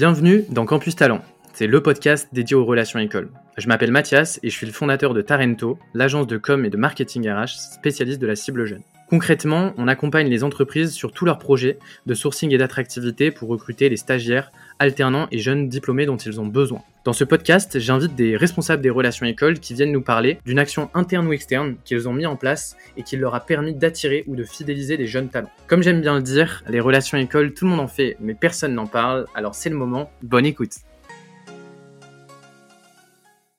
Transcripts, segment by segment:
Bienvenue dans Campus Talent. C'est le podcast dédié aux relations écoles. Je m'appelle Mathias et je suis le fondateur de Tarento, l'agence de com et de marketing RH spécialiste de la cible jeune. Concrètement, on accompagne les entreprises sur tous leurs projets de sourcing et d'attractivité pour recruter les stagiaires, alternants et jeunes diplômés dont ils ont besoin. Dans ce podcast, j'invite des responsables des relations écoles qui viennent nous parler d'une action interne ou externe qu'ils ont mis en place et qui leur a permis d'attirer ou de fidéliser des jeunes talents. Comme j'aime bien le dire, les relations écoles, tout le monde en fait, mais personne n'en parle, alors c'est le moment. Bonne écoute.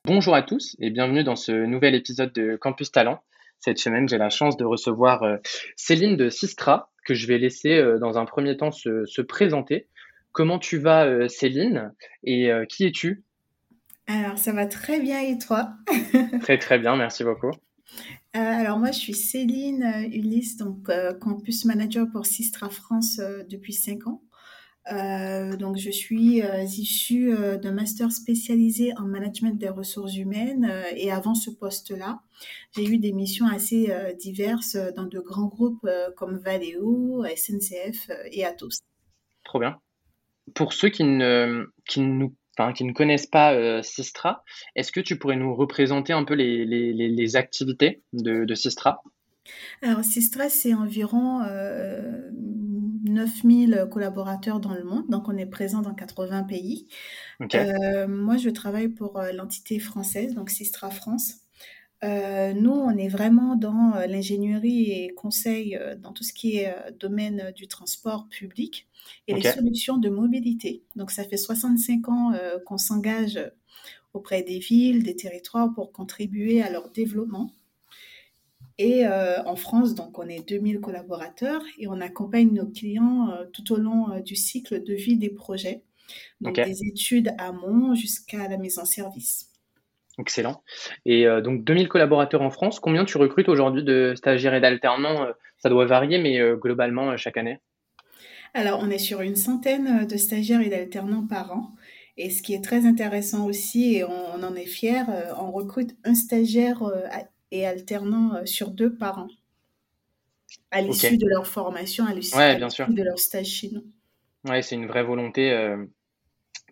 Bonjour à tous et bienvenue dans ce nouvel épisode de Campus Talent. Cette semaine, j'ai la chance de recevoir euh, Céline de Sistra, que je vais laisser euh, dans un premier temps se, présenter. Comment tu vas, euh, Céline? Et qui es-tu? Alors, ça va très bien et toi? Très très bien, merci beaucoup. alors moi, je suis Céline Ulysse, donc campus manager pour Sistra France depuis 5 ans. Euh, donc, je suis euh, issue euh, d'un master spécialisé en management des ressources humaines et avant ce poste-là, j'ai eu des missions assez diverses dans de grands groupes comme Valeo, SNCF et Atos. Trop bien. Pour ceux qui ne, qui nous, enfin, qui ne connaissent pas Sistra, est-ce que tu pourrais nous représenter un peu les, les, les activités de, de Sistra? Alors, Sistra, c'est environ 9000 collaborateurs dans le monde, donc on est présent dans 80 pays. Euh, moi, je travaille pour euh, l'entité française, donc Sistra France. Euh, nous, on est vraiment dans l'ingénierie et conseil dans tout ce qui est domaine du transport public et les solutions de mobilité. Donc, ça fait 65 ans qu'on s'engage auprès des villes, des territoires pour contribuer à leur développement. Et euh, en France, donc on est 2000 collaborateurs et on accompagne nos clients euh, tout au long euh, du cycle de vie des projets, donc des études amont jusqu'à la mise en service. Excellent. Et donc 2000 collaborateurs en France, combien tu recrutes aujourd'hui de stagiaires et d'alternants Ça doit varier, mais globalement chaque année? Alors on est sur une centaine de stagiaires et d'alternants par an. Et ce qui est très intéressant aussi, et on, on en est fier, on recrute un stagiaire et alternant euh, sur deux par an. À l'issue de leur formation, à l'issue de leur stage chez nous. Oui, c'est une vraie volonté euh,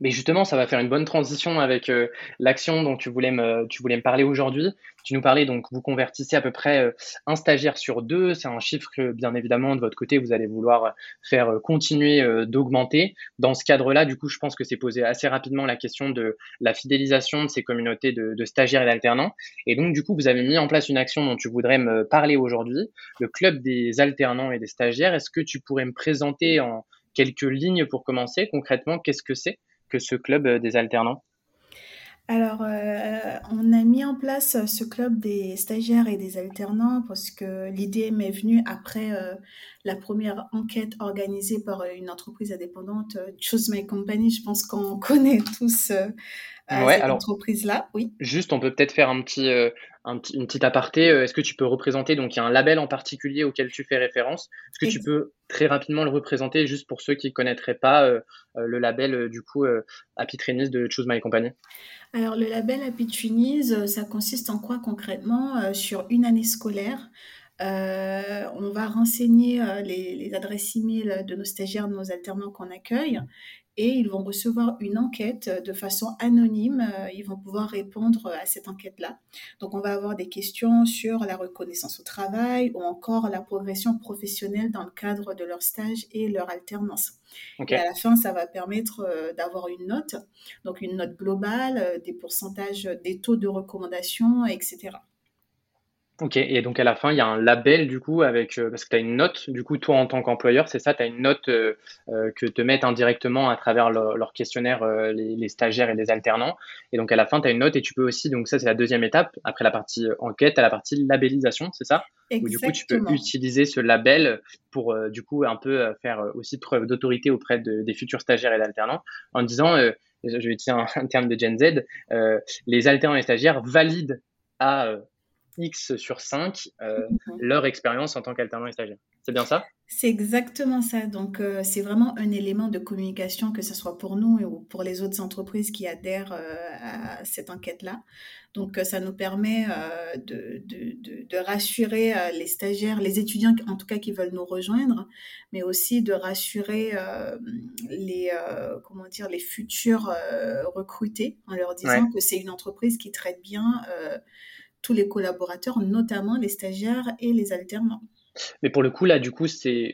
mais justement, ça va faire une bonne transition avec euh, l'action dont tu voulais me, parler aujourd'hui. Tu nous parlais donc, vous convertissez à peu près euh, un stagiaire sur deux. C'est un chiffre que, bien évidemment, de votre côté, vous allez vouloir faire euh, continuer d'augmenter. Dans ce cadre-là, du coup, je pense que c'est posé assez rapidement la question de la fidélisation de ces communautés de stagiaires et d'alternants. Et donc, du coup, vous avez mis en place une action dont tu voudrais me parler aujourd'hui, le club des alternants et des stagiaires. Est-ce que tu pourrais me présenter en quelques lignes pour commencer? Concrètement qu'est-ce que c'est? Que ce club euh, des alternants? Alors, euh, on a mis en place ce club des stagiaires et des alternants parce que l'idée m'est venue après euh, la première enquête organisée par une entreprise indépendante, Choose My Company. Je pense qu'on connaît tous cette entreprise-là. Oui. Juste, on peut peut-être faire un petit, une petite aparté. Est-ce que tu peux représenter, donc il y a un label en particulier auquel tu fais référence? Est-ce que tu peux très rapidement le représenter juste pour ceux qui ne connaîtraient pas euh, euh, le label du coup Happy Trainees de Choose My Company. Alors le label Happy Trainees, ça consiste en quoi concrètement Sur une année scolaire, on va renseigner les, les, adresses e-mail de nos stagiaires, de nos alternants qu'on accueille et ils vont recevoir une enquête euh, de façon anonyme. Euh, ils vont pouvoir répondre à cette enquête-là. Donc, on va avoir des questions sur la reconnaissance au travail ou encore la progression professionnelle dans le cadre de leur stage et leur alternance. Et à la fin, ça va permettre euh, d'avoir une note, donc une note globale, des pourcentages, des taux de recommandation, etc. Ok, et donc à la fin, il y a un label du coup avec euh, parce que tu as une note, du coup toi en tant qu'employeur, c'est ça, tu as une note euh, euh, que te mettent indirectement à travers leur questionnaire les, stagiaires et les alternants. Et donc à la fin, tu as une note et tu peux aussi, donc ça c'est la deuxième étape, après la partie enquête, à la partie labellisation, c'est ça? Où du coup tu peux utiliser ce label pour du coup un peu faire aussi preuve d'autorité auprès des futurs stagiaires et alternants en disant, je vais utiliser un, un, terme de Gen Z, les alternants et stagiaires valident à X sur 5 mhm. leur expérience en tant qu'alternant et stagiaire. C'est bien ça? C'est exactement ça. Donc, euh, c'est vraiment un élément de communication, que ce soit pour nous ou pour les autres entreprises qui adhèrent euh, à cette enquête-là. Donc, euh, ça nous permet de, de, de, rassurer les stagiaires, les étudiants en tout cas qui veulent nous rejoindre, mais aussi de rassurer les, comment dire, les futurs recrutés en leur disant que c'est une entreprise qui traite bien tous les collaborateurs, notamment les stagiaires et les alternants. Mais pour le coup, là, du coup, c'est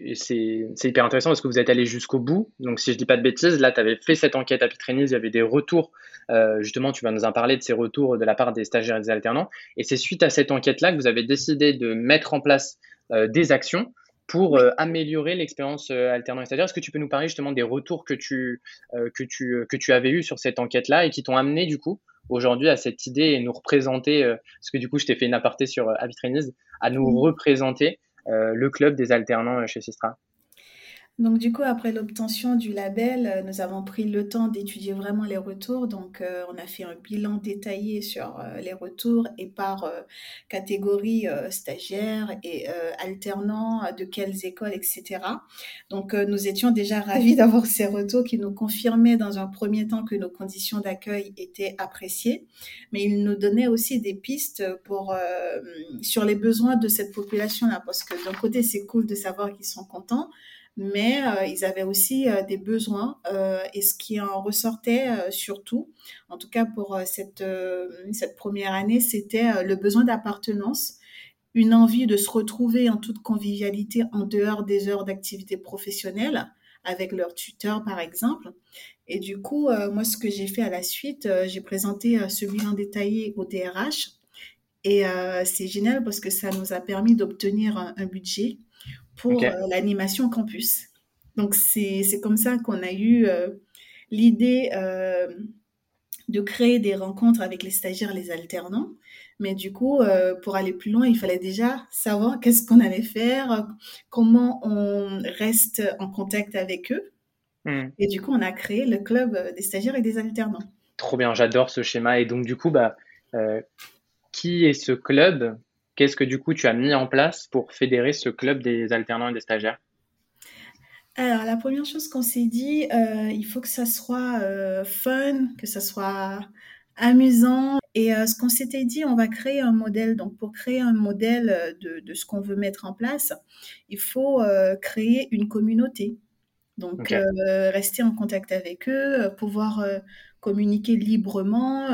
hyper intéressant parce que vous êtes allé jusqu'au bout. Donc, si je dis pas de bêtises, là, tu avais fait cette enquête à Pitrenis, il y avait des retours. Euh, justement, tu vas nous en parler de ces retours de la part des stagiaires et des alternants. Et c'est suite à cette enquête-là que vous avez décidé de mettre en place euh, des actions pour euh, améliorer l'expérience alternant et stagiaire. Est-ce que tu peux nous parler justement des retours que tu, que tu, que tu avais eu sur cette enquête-là et qui t'ont amené, du coup, aujourd'hui à cette idée et nous représenter, parce que du coup, je t'ai fait une aparté sur euh, à nous représenter euh, le club des alternants euh, chez Sistra. Donc du coup, après l'obtention du label, euh, nous avons pris le temps d'étudier vraiment les retours. Donc on a fait un bilan détaillé sur les retours et par catégorie stagiaire et alternant, de quelles écoles, etc. Donc nous étions déjà ravis d'avoir ces retours qui nous confirmaient dans un premier temps que nos conditions d'accueil étaient appréciées, mais ils nous donnaient aussi des pistes pour sur les besoins de cette population-là, parce que d'un côté c'est cool de savoir qu'ils sont contents mais euh, ils avaient aussi euh, des besoins euh, et ce qui en ressortait surtout, en tout cas pour cette, cette première année, c'était le besoin d'appartenance, une envie de se retrouver en toute convivialité en dehors des heures d'activité professionnelle avec leur tuteur par exemple. Et du coup, moi ce que j'ai fait à la suite, j'ai présenté ce bilan détaillé au DRH et c'est génial parce que ça nous a permis d'obtenir un budget pour euh, l'animation campus. Donc, c'est comme ça qu'on a eu euh, l'idée euh, de créer des rencontres avec les stagiaires, les alternants. Mais du coup, pour aller plus loin, il fallait déjà savoir qu'est-ce qu'on allait faire, comment on reste en contact avec eux. Hmm. Et du coup, on a créé le club des stagiaires et des alternants. Trop bien, j'adore ce schéma. Et donc, du coup, bah, qui est ce club? Qu'est-ce que du coup tu as mis en place pour fédérer ce club des alternants et des stagiaires? Alors, la première chose qu'on s'est dit, euh, il faut que ça soit euh, fun, que ça soit amusant. Et euh, ce qu'on s'était dit, on va créer un modèle. Donc, pour créer un modèle de, de ce qu'on veut mettre en place, il faut créer une communauté. Donc, rester en contact avec eux, pouvoir communiquer librement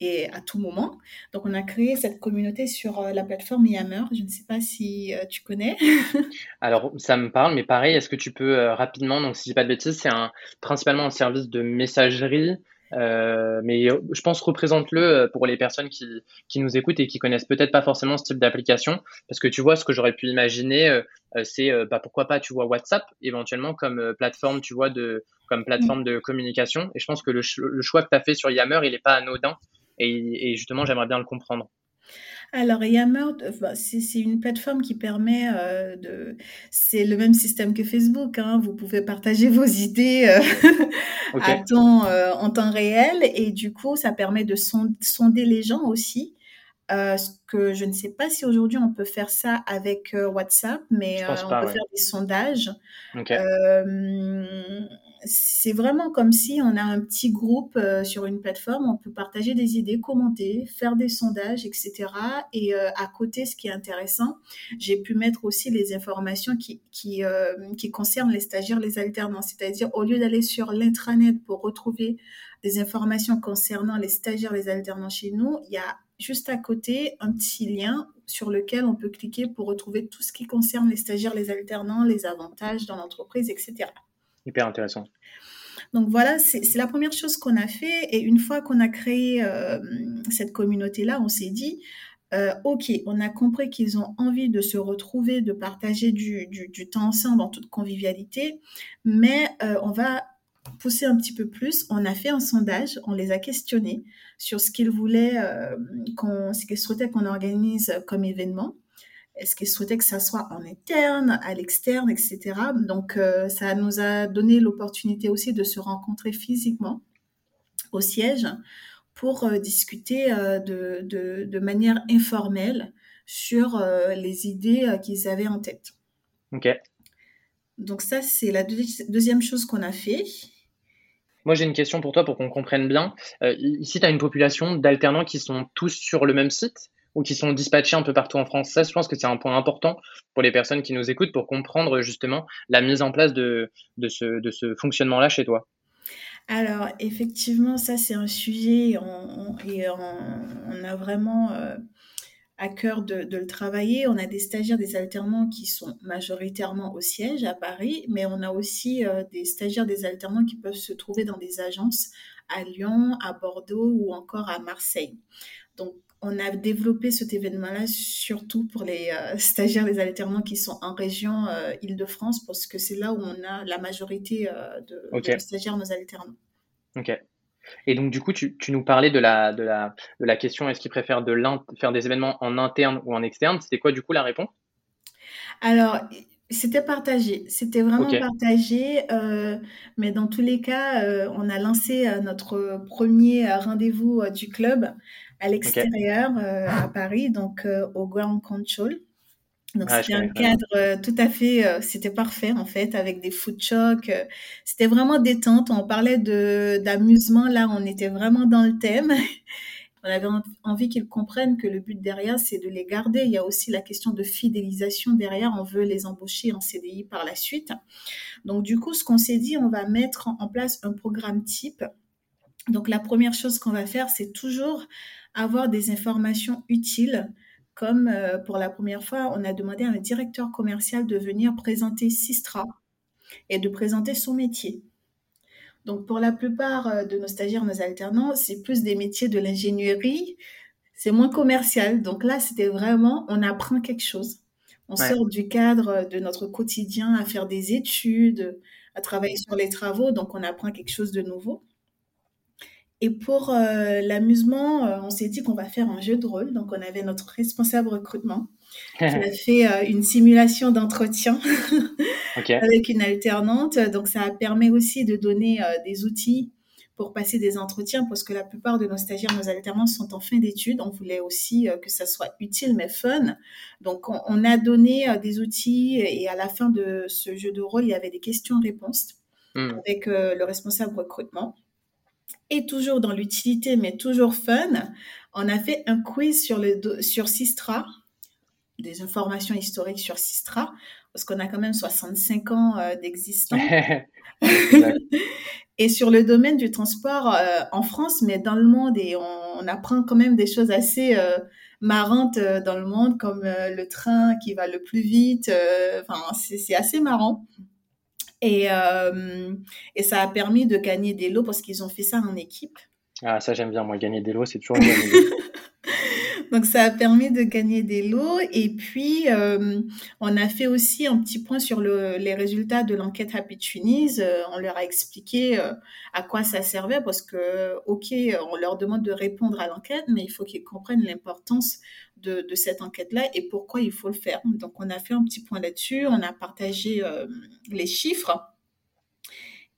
et à tout moment. Donc, on a créé cette communauté sur euh, la plateforme Yammer. Je ne sais pas si euh, tu connais. Alors, ça me parle, mais pareil, est-ce que tu peux euh, rapidement, donc si je dis pas de bêtises, c'est un, principalement un service de messagerie, mais je pense représente-le pour les personnes qui, qui, nous écoutent et qui connaissent peut-être pas forcément ce type d'application, parce que tu vois, ce que j'aurais pu imaginer, c'est bah, pourquoi pas, tu vois, WhatsApp éventuellement comme plateforme, tu vois, de, comme plateforme de communication. Et je pense que le, le choix que tu as fait sur Yammer, il n'est pas anodin et, justement, j'aimerais bien le comprendre. Alors, Yammer, c'est une plateforme qui permet euh, de. C'est le même système que Facebook. Hein. vous pouvez partager vos idées euh, à temps, euh, en temps réel. Et du coup, ça permet de sonder les gens aussi. ce que je ne sais pas si aujourd'hui on peut faire ça avec WhatsApp, mais on peut faire des sondages c'est vraiment comme si on a un petit groupe euh, sur une plateforme, on peut partager des idées, commenter, faire des sondages, etc. Et euh, à côté, ce qui est intéressant, j'ai pu mettre aussi les informations qui, euh, qui concernent les stagiaires, les alternants. C'est-à-dire, au lieu d'aller sur l'intranet pour retrouver des informations concernant les stagiaires, les alternants chez nous, il y a juste à côté un petit lien sur lequel on peut cliquer pour retrouver tout ce qui concerne les stagiaires, les alternants, les avantages dans l'entreprise, etc. Hyper intéressant. Donc voilà, c'est la première chose qu'on a fait. Et une fois qu'on a créé euh, cette communauté-là, on s'est dit, euh, OK, on a compris qu'ils ont envie de se retrouver, de partager du, temps ensemble en toute convivialité, mais euh, on va pousser un petit peu plus. On a fait un sondage, on les a questionnés sur ce qu'ils voulaient, ce qu'ils souhaitaient qu'on organise comme événement. Est-ce qu'ils souhaitaient que ça soit en interne, à l'externe, etc. Donc, euh, ça nous a donné l'opportunité aussi de se rencontrer physiquement au siège pour discuter de, de, de, manière informelle sur les idées qu'ils avaient en tête. Ok. Donc ça, c'est la deuxième chose qu'on a fait. Moi, j'ai une question pour toi pour qu'on comprenne bien. ici, tu as une population d'alternants qui sont tous sur le même site ou qui sont dispatchés un peu partout en France. Ça, je pense que c'est un point important pour les personnes qui nous écoutent pour comprendre justement la mise en place de, ce, fonctionnement-là chez toi. Alors, effectivement, ça, c'est un sujet et on, a vraiment euh, à cœur de, de, le travailler. On a des stagiaires, des alternants qui sont majoritairement au siège à Paris, mais on a aussi euh, des stagiaires, des alternants qui peuvent se trouver dans des agences à Lyon, à Bordeaux ou encore à Marseille. Donc, on a développé cet événement-là surtout pour les euh, stagiaires, les alternants qui sont en région euh, Île-de-France, parce que c'est là où on a la majorité euh, de, stagiaires, nos alternants. Ok. Et donc, du coup, tu, nous parlais de la, de la, de la question est-ce qu'ils préfèrent de faire des événements en interne ou en externe? C'était quoi, du coup, la réponse? Alors, c'était partagé, c'était vraiment partagé, mais dans tous les cas, on a lancé notre premier rendez-vous du club à l'extérieur euh, à Paris, donc euh, au Ground Control. Donc c'était un cadre euh, tout à fait, c'était parfait en fait, avec des food trucks. c'était vraiment détente. On parlait de d'amusement. Là, on était vraiment dans le thème. on avait envie qu'ils comprennent que le but derrière, c'est de les garder. Il y a aussi la question de fidélisation derrière. On veut les embaucher en CDI par la suite. Donc du coup, ce qu'on s'est dit, on va mettre en place un programme type. Donc la première chose qu'on va faire, c'est toujours avoir des informations utiles, comme euh, pour la première fois, on a demandé à un directeur commercial de venir présenter Sistra et de présenter son métier. Donc pour la plupart euh, de nos stagiaires, nos alternants, c'est plus des métiers de l'ingénierie, c'est moins commercial. Donc là, c'était vraiment, on apprend quelque chose. On sort du cadre de notre quotidien à faire des études, à travailler sur les travaux, donc on apprend quelque chose de nouveau. Et pour euh, l'amusement, euh, on s'est dit qu'on va faire un jeu de rôle. Donc, on avait notre responsable recrutement qui a fait euh, une simulation d'entretien avec une alternante. Donc, ça a permis aussi de donner des outils pour passer des entretiens parce que la plupart de nos stagiaires, nos alternants sont en fin d'études. On voulait aussi que ça soit utile mais fun. Donc, on, a donné des outils et à la fin de ce jeu de rôle, il y avait des questions-réponses hmm. avec le responsable recrutement. Et toujours dans l'utilité, mais toujours fun, on a fait un quiz sur, le, sur Sistra, des informations historiques sur Sistra, parce qu'on a quand même 65 ans euh, d'existence. et sur le domaine du transport euh, en France, mais dans le monde, et on, apprend quand même des choses assez euh, marrantes dans le monde, comme le train qui va le plus vite. Enfin, c'est assez marrant. Et, euh, et ça a permis de gagner des lots parce qu'ils ont fait ça en équipe. Ah, ça j'aime bien, moi, gagner des lots, c'est toujours une Donc ça a permis de gagner des lots et puis euh, on a fait aussi un petit point sur le, les résultats de l'enquête Happy Tunis. Euh, on leur a expliqué à quoi ça servait parce que ok, on leur demande de répondre à l'enquête, mais il faut qu'ils comprennent l'importance de, cette enquête-là et pourquoi il faut le faire. Donc, on a fait un petit point là-dessus, on a partagé euh, les chiffres.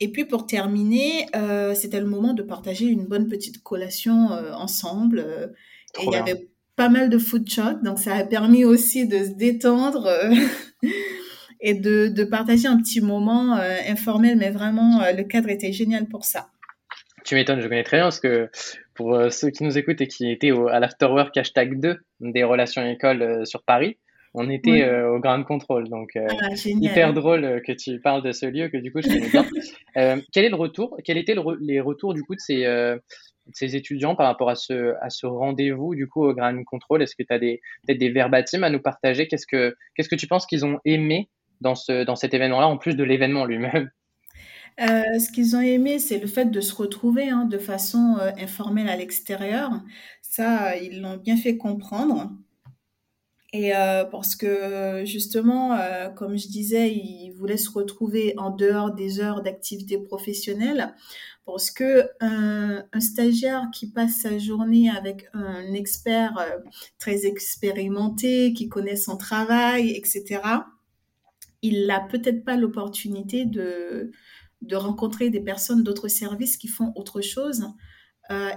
Et puis, pour terminer, euh, c'était le moment de partager une bonne petite collation euh, ensemble. et il y avait pas mal de food trucks, donc ça a permis aussi de se détendre. et de, de, partager un petit moment informel, mais vraiment, le cadre était génial pour ça. Tu m'étonnes, je connais très bien parce que pour euh, ceux qui nous écoutent et qui étaient au, à l'Afterwork hashtag 2 des relations écoles euh, sur Paris, on était euh, au Grand Control. Donc, ah, hyper drôle que tu parles de ce lieu que du coup je connais bien. quel est le retour Quels étaient les retours du coup de ces, ces étudiants par rapport à ce, à ce rendez-vous du coup au Grand Control Est-ce que tu as peut-être des verbatims à nous partager? Qu'est-ce que tu penses qu'ils ont aimé dans, ce, dans cet événement-là, en plus de l'événement lui-même? Euh, ce qu'ils ont aimé, c'est le fait de se retrouver hein, de façon euh, informelle à l'extérieur. Ça, ils l'ont bien fait comprendre. Et euh, parce que justement, comme je disais, ils voulaient se retrouver en dehors des heures d'activité professionnelle. Parce que un, stagiaire qui passe sa journée avec un expert très expérimenté, qui connaît son travail, etc., il n'a peut-être pas l'opportunité de, de rencontrer des personnes d'autres services qui font autre chose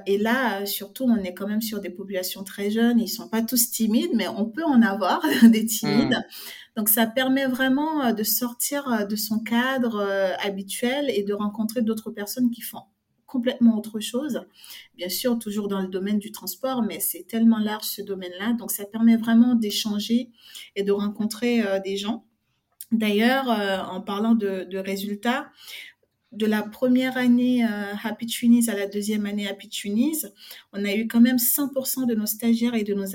et là, surtout, on est quand même sur des populations très jeunes. Ils sont pas tous timides, mais on peut en avoir des timides. Mmh. Donc, ça permet vraiment de sortir de son cadre habituel et de rencontrer d'autres personnes qui font complètement autre chose. Bien sûr, toujours dans le domaine du transport, mais c'est tellement large ce domaine-là. Donc, ça permet vraiment d'échanger et de rencontrer euh, des gens. D'ailleurs, euh, en parlant de, résultats, de la première année euh, Happy Tunis à la deuxième année Happy Tunis, on a eu quand même 100% de nos stagiaires et de nos,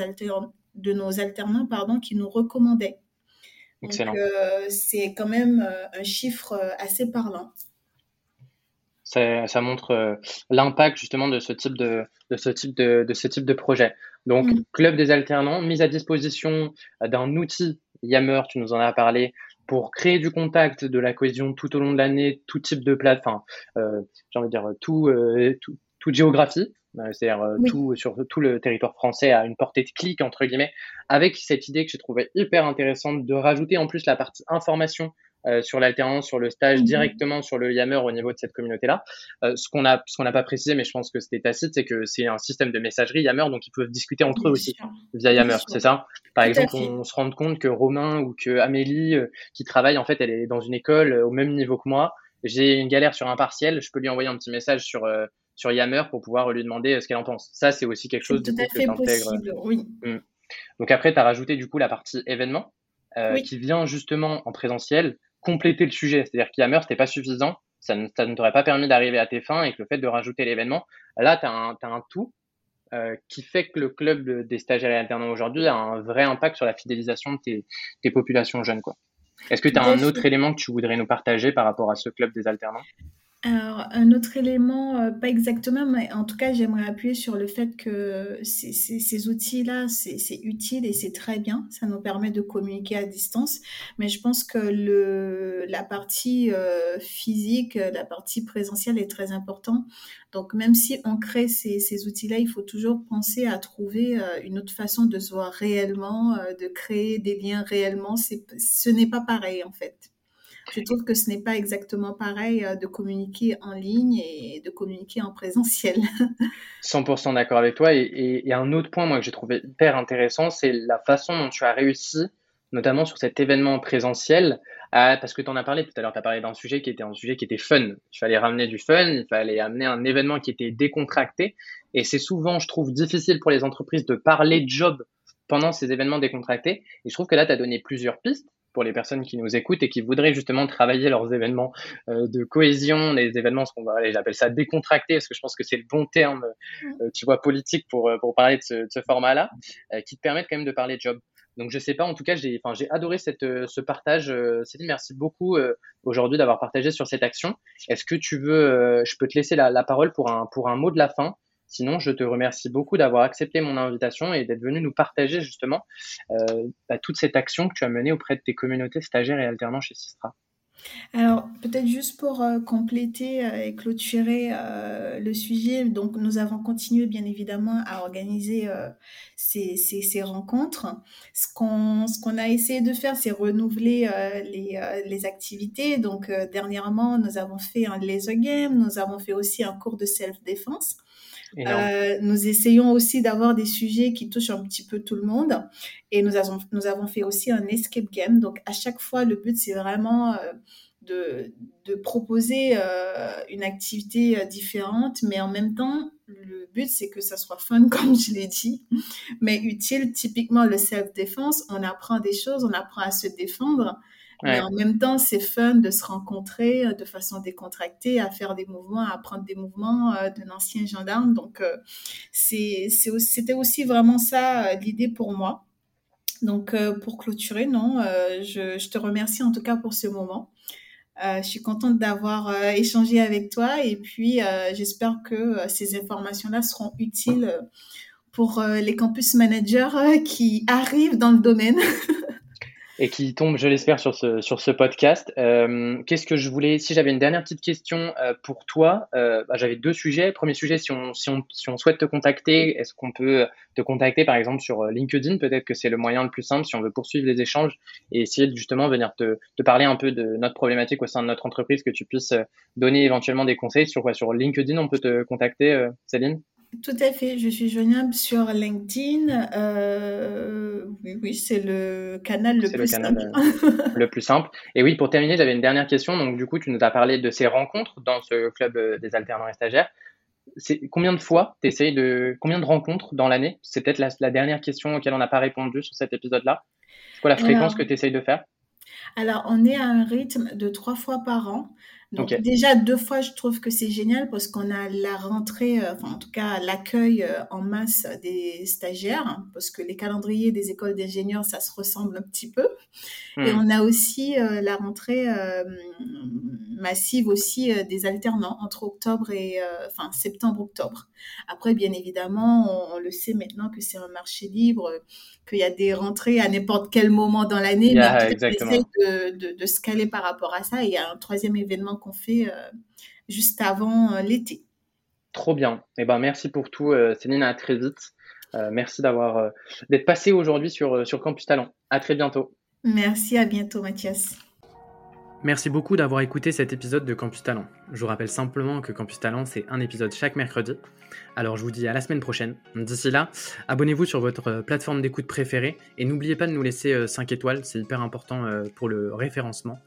de nos alternants pardon, qui nous recommandaient. Excellent. c'est quand même un chiffre assez parlant ça, montre euh, l'impact justement de ce type de, de ce type de, de ce type de projet. Donc, mm. club des alternants, mise à disposition d'un outil Yammer, tu nous en as parlé, pour créer du contact, de la cohésion tout au long de l'année, tout type de plateforme, euh, j'ai envie de dire tout, euh, tout, toute géographie, euh, c'est-à-dire tout sur tout le territoire français à une portée de clic entre guillemets, avec cette idée que j'ai trouvé hyper intéressante de rajouter en plus la partie information euh, sur l'alternance, sur le stage, mhm. directement sur le Yammer au niveau de cette communauté-là. Euh, ce qu'on a, ce qu'on n'a pas précisé, mais je pense que c'était tacite, c'est que c'est un système de messagerie Yammer, donc ils peuvent discuter entre eux aussi via Yammer, c'est ça? Par exemple, on, se rend compte que Romain ou que Amélie, euh, qui travaille, en fait, elle est dans une école au même niveau que moi. J'ai une galère sur un partiel, je peux lui envoyer un petit message sur sur Yammer pour pouvoir lui demander ce qu'elle en pense. Ça, c'est aussi quelque chose tout à fait possible, oui. Mm. Donc après, tu as rajouté du coup la partie événement qui vient justement en présentiel compléter le sujet. C'est-à-dire qu'Yammer, c'était pas suffisant. Ça ne, ça ne t'aurait pas permis d'arriver à tes fins et que le fait de rajouter l'événement, là, tu as, un tout euh, qui fait que le club des stagiaires et alternants aujourd'hui a un vrai impact sur la fidélisation de tes, tes populations jeunes. Quoi. Est-ce que tu as un autre élément que tu voudrais nous partager par rapport à ce club des alternants? Alors, un autre élément, euh, pas exactement, mais en tout cas, j'aimerais appuyer sur le fait que ces, ces, outils-là, c'est utile et c'est très bien. Ça nous permet de communiquer à distance. Mais je pense que le, la partie euh, physique, la partie présentielle est très importante. Donc, même si on crée ces, ces outils-là, il faut toujours penser à trouver euh, une autre façon de se voir réellement, de créer des liens réellement. Ce n'est pas pareil, en fait je trouve que ce n'est pas exactement pareil euh, de communiquer en ligne et de communiquer en présentiel. 100% d'accord avec toi. Et, un autre point, moi, que j'ai trouvé hyper intéressant, c'est la façon dont tu as réussi, notamment sur cet événement présentiel, parce que tu en as parlé tout à l'heure, tu as parlé d'un sujet qui était un sujet qui était fun. Il fallait ramener du fun, il fallait amener un événement qui était décontracté. Et c'est souvent, je trouve, difficile pour les entreprises de parler de job pendant ces événements décontractés. Et je trouve que là, tu as donné plusieurs pistes pour les personnes qui nous écoutent et qui voudraient justement travailler leurs événements euh, de cohésion, les événements, ce qu'on va, j'appelle ça décontracté, parce que je pense que c'est le bon terme, mm. euh, tu vois, politique pour, euh, pour parler de ce, ce format-là, qui te permettent quand même de parler de job. Donc je sais pas, en tout cas j'ai, enfin j'ai adoré cette, ce partage. Céline, merci beaucoup aujourd'hui d'avoir partagé sur cette action. Est-ce que tu veux, je peux te laisser la, la, parole pour un pour un mot de la fin Sinon, je te remercie beaucoup d'avoir accepté mon invitation et d'être venu nous partager justement euh, bah, toute cette action que tu as menée auprès de tes communautés stagiaires et alternants chez Sistra. Alors, peut-être juste pour euh, compléter euh, et clôturer le sujet, donc nous avons continué bien évidemment à organiser ces, ces, rencontres. Ce qu'on a essayé de faire, c'est renouveler les, les activités. Donc, dernièrement, nous avons fait un laser game, nous avons fait aussi un cours de self-défense. Euh, nous essayons aussi d'avoir des sujets qui touchent un petit peu tout le monde. Et nous avons, nous avons fait aussi un escape game. Donc, à chaque fois, le but, c'est vraiment euh, de, de, proposer euh, une activité différente, mais en même temps, le but, c'est que ça soit fun, comme je l'ai dit, mais utile. Typiquement, le self-défense, on apprend des choses, on apprend à se défendre. Mais en même temps, c'est fun de se rencontrer euh, de façon décontractée, à faire des mouvements, à apprendre des mouvements euh, d'un ancien gendarme. Donc, euh, c'était aussi vraiment ça l'idée pour moi. Donc, pour clôturer, non, je, je, te remercie en tout cas pour ce moment. je suis contente d'avoir échangé avec toi et puis j'espère que ces informations-là seront utiles pour les campus managers qui arrivent dans le domaine. et qui tombe, je l'espère, sur ce, sur ce podcast. Euh, qu'est-ce que je voulais, si j'avais une dernière petite question euh, pour toi, euh, bah, j'avais deux sujets. Premier sujet, si on, si on, si on souhaite te contacter, est-ce qu'on peut te contacter par exemple sur LinkedIn? Peut-être que c'est le moyen le plus simple si on veut poursuivre les échanges et essayer de justement venir te, te parler un peu de notre problématique au sein de notre entreprise, que tu puisses donner éventuellement des conseils sur quoi? Sur LinkedIn, on peut te contacter, Céline? Tout à fait, je suis joignable sur LinkedIn. Euh, oui, oui c'est le canal le plus simple. Euh, le plus simple. Et oui, pour terminer, j'avais une dernière question. Donc, du coup, tu nous as parlé de ces rencontres dans ce club euh, des alternants et stagiaires. Combien de fois tu essayes de combien de rencontres dans l'année? C'est peut-être la, dernière question auquel on n'a pas répondu sur cet épisode-là. C'est quoi la fréquence que tu essayes de faire? Alors, on est à un rythme de trois fois par an. Donc déjà deux fois, je trouve que c'est génial parce qu'on a la rentrée, euh, enfin en tout cas l'accueil euh, en masse des stagiaires, hein, parce que les calendriers des écoles d'ingénieurs, ça se ressemble un petit peu. Et hmm. on a aussi euh, la rentrée massive aussi des alternants entre octobre et enfin septembre-octobre. Après, bien évidemment, on, le sait maintenant que c'est un marché libre, qu'il y a des rentrées à n'importe quel moment dans l'année, mais on essaie de, de, de, se caler par rapport à ça. Et il y a un troisième événement qu'on fait euh, juste avant euh, l'été. Trop bien. Eh ben, merci pour tout, euh, Céline. À très vite. merci d'avoir d'être passé aujourd'hui sur, sur Campus Talent. À très bientôt. Merci, à bientôt, Mathias. Merci beaucoup d'avoir écouté cet épisode de Campus Talent. Je vous rappelle simplement que Campus Talent, c'est un épisode chaque mercredi. Alors je vous dis à la semaine prochaine. D'ici là, abonnez-vous sur votre plateforme d'écoute préférée et n'oubliez pas de nous laisser 5 étoiles, c'est hyper important pour le référencement.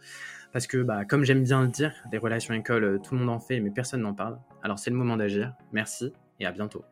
Parce que, bah, comme j'aime bien le dire, des relations école, tout le monde en fait, mais personne n'en parle. Alors c'est le moment d'agir. Merci et à bientôt.